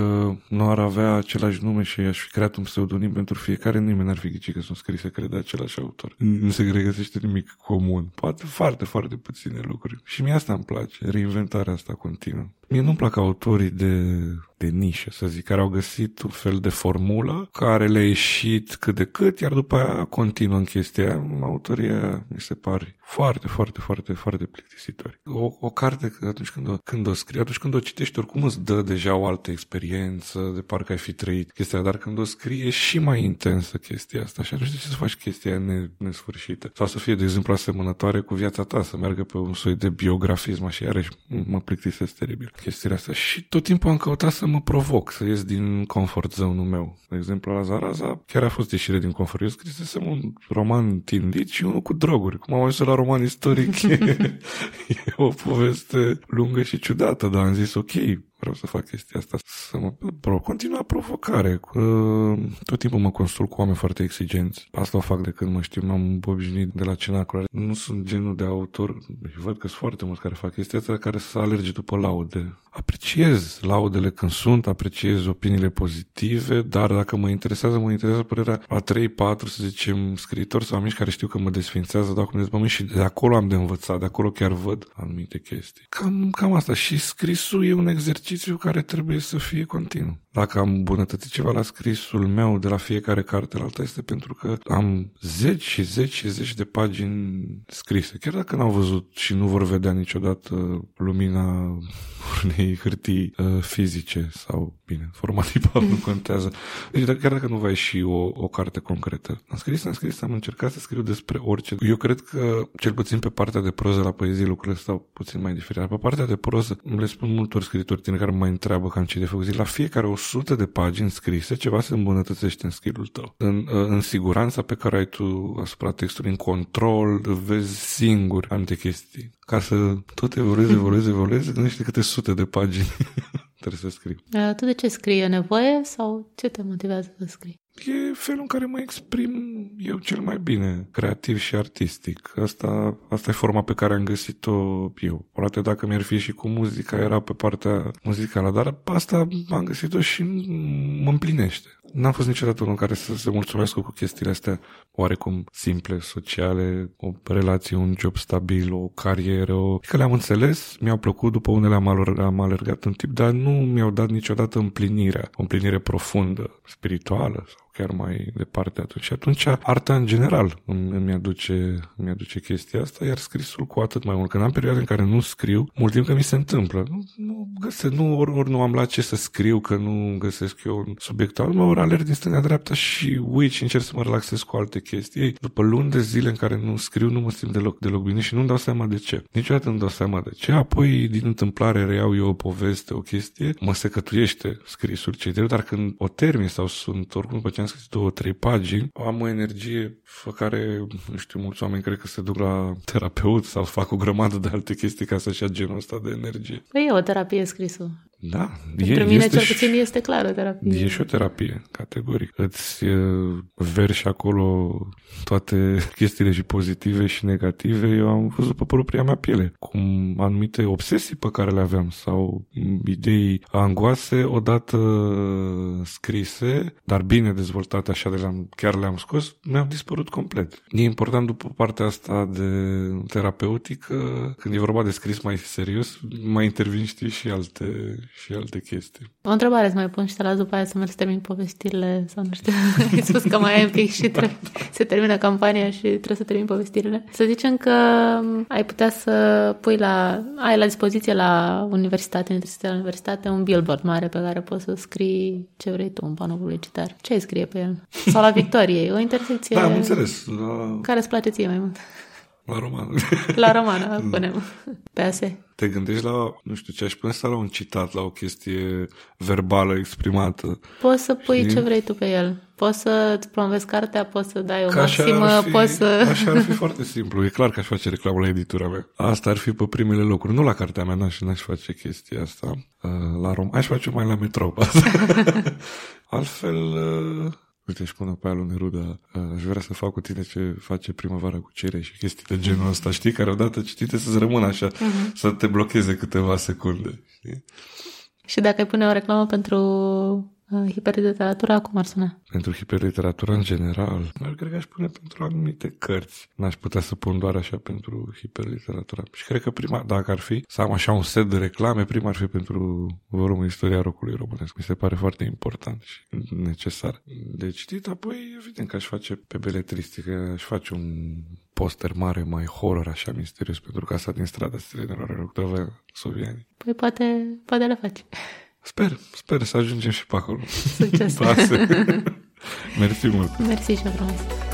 Speaker 2: nu ar avea același nume și aș fi creat un pseudonim pentru fiecare, nimeni n-ar fi ghicit că sunt scrise, cred, de același autor. Nu se regăsește nimic comun. Poate foarte, foarte puține lucruri. Și mie asta îmi place, reinventarea asta continuă. Mie nu-mi plac autorii de, de nișă, să zic, care au găsit un fel de formulă care le-a ieșit cât de cât, iar după aia continuă în chestia aia. Autoria mi se pare foarte, foarte, foarte, foarte plictisitori. O, o carte, atunci când o, când o scrii, atunci când o citești, oricum îți dă deja o altă experiență, de parcă ai fi trăit chestia, dar când o scrii e și mai intensă chestia asta și atunci de ce să faci chestia ne, nesfârșită? Sau să fie, de exemplu, asemănătoare cu viața ta, să meargă pe un soi de biografism și iarăși mă plictisesc teribil chestiile astea. Și tot timpul am căutat să mă provoc, să ies din comfort zone-ul meu. De exemplu, la Zaraza chiar a fost ieșire din confort. Eu scrisesem un roman tindit și unul cu droguri. Cum am ajuns la roman istoric, e, e o poveste lungă și ciudată, dar am zis ok, vreau să fac chestia asta, să mă pro, continua provocare. Tot timpul mă consult cu oameni foarte exigenți. Asta o fac de când mă știu, m-am obișnuit de la cenacul. Nu sunt genul de autor, văd că sunt foarte mulți care fac chestia asta, care să alerge după laude. Apreciez laudele când sunt, apreciez opiniile pozitive, dar dacă mă interesează, mă interesează părerea a 3, 4, să zicem, scriitori sau amici care știu că mă desfințează, dau cum dezbământ și de acolo am de învățat, de acolo chiar văd anumite chestii. Cam, cam asta. Și scrisul e un exercițiu care trebuie să fie continuu. Dacă am îmbunătățit ceva la scrisul meu de la fiecare carte la alta este pentru că am zeci și zeci și zeci de pagini scrise. Chiar dacă n-au văzut și nu vor vedea niciodată lumina unei hârtii uh, fizice sau, bine, format nu contează. Deci chiar dacă nu va ieși o, o carte concretă. Am scris, am scris, am încercat să scriu despre orice. Eu cred că, cel puțin pe partea de proză la poezie, lucrurile stau puțin mai diferite. Pe partea de proză, le spun multor scritori tine care mă mai întreabă cam ce de făcut. Zic, la fiecare 100 de pagini scrise, ceva se îmbunătățește în stilul tău. În, uh, în siguranța pe care ai tu asupra textului, în control, vezi singur anumite chestii. Ca să tot evoluezi, evoluezi, evoluezi, gândește câte sute de pagini trebuie să scrii.
Speaker 1: Tu de ce scrii? E nevoie sau ce te motivează să scrii?
Speaker 2: E felul în care mă exprim eu cel mai bine, creativ și artistic. Asta, asta e forma pe care am găsit-o eu. Poate dacă mi-ar fi și cu muzica, era pe partea muzicală, dar asta am găsit-o și mă împlinește. N-am fost niciodată unul care să se mulțumească cu chestiile astea oarecum simple, sociale, o relație, un job stabil, o carieră, o... că le-am înțeles, mi-au plăcut, după unele am, aler- am alergat în tip, dar nu mi-au dat niciodată împlinirea, o împlinire profundă, spirituală sau chiar mai departe atunci. Și atunci arta în general îmi, îmi, aduce, îmi aduce chestia asta, iar scrisul cu atât mai mult. Când am perioade în care nu scriu, mult timp că mi se întâmplă. Nu, nu găsesc, nu, ori, ori nu am la ce să scriu, că nu găsesc eu un subiect al meu, ori alerg din stânga-dreapta și uit și încerc să mă relaxez cu alte chestii. După luni de zile în care nu scriu, nu mă simt deloc, deloc bine și nu-mi dau seama de ce. Niciodată nu dau seama de ce. Apoi, din întâmplare, reiau eu o poveste, o chestie, mă secătuiește scrisul ce dar când o termin sau sunt oricum după ce am scris două, trei pagini, am o energie pe care, nu știu, mulți oameni cred că se duc la terapeut sau fac o grămadă de alte chestii ca să-și ia genul ăsta de energie.
Speaker 1: Păi e o terapie scrisul.
Speaker 2: Da.
Speaker 1: Pentru e, mine, cel puțin, este clar o terapie.
Speaker 2: E și o terapie, categoric. Îți verși acolo toate chestiile și pozitive și negative. Eu am văzut pe propria mea piele cum anumite obsesii pe care le aveam sau idei angoase odată scrise, dar bine dezvoltate așa de le-am, chiar le-am scos, mi-au dispărut complet. E important după partea asta de terapeutică, când e vorba de scris mai serios, mai intervin, știi, și alte, și alte chestii.
Speaker 1: O întrebare să mai pun și te las după aia să mergi să termin povestirile sau nu știu. Ai spus că mai ai un pic și trebuie, se termină campania și trebuie să termin povestirile. Să zicem că ai putea să pui la, ai la dispoziție la universitate, universitate, la universitate, un billboard mare pe care poți să scrii ce vrei tu, un panou publicitar. Ce ai scrie pe el? Sau la Victoriei, o intersecție.
Speaker 2: Da, am înțeles. La...
Speaker 1: Care îți place ție mai mult?
Speaker 2: La roman.
Speaker 1: La roman, punem. Pe ase.
Speaker 2: Te gândești la, nu știu ce, aș pune să la un citat, la o chestie verbală exprimată.
Speaker 1: Poți să pui știi? ce vrei tu pe el. Poți să îți promovezi cartea, poți să dai o Ca maximă, fi, poți să...
Speaker 2: Așa ar fi foarte simplu. E clar că aș face reclamă la editura mea. Asta ar fi pe primele locuri. Nu la cartea mea, n-aș, n-aș face chestia asta. Uh, la rom. Aș face mai la metrou. Altfel, uh, Uite, își pune pe aia lui Neruda, aș vrea să fac cu tine ce face primăvara cu cere și chestii de genul ăsta, știi? Care odată citite să-ți rămână așa, uh-huh. să te blocheze câteva secunde, știi?
Speaker 1: Și dacă ai pune o reclamă pentru Uh, hiperliteratura, cum ar suna?
Speaker 2: Pentru hiperliteratura în general, eu cred că aș pune pentru anumite cărți. N-aș putea să pun doar așa pentru hiperliteratura. Și cred că prima, dacă ar fi, să am așa un set de reclame, prima ar fi pentru volumul Istoria rocului românesc. Mi se pare foarte important și necesar de citit. Apoi, evident că aș face pe beletristică, aș face un poster mare, mai horror, așa misterios, pentru casa din strada Stilenilor Soviani.
Speaker 1: Păi poate, poate le faci.
Speaker 2: Sper, sper să ajungem și pe acolo.
Speaker 1: Succes!
Speaker 2: Mersi mult!
Speaker 1: Mersi și frumos!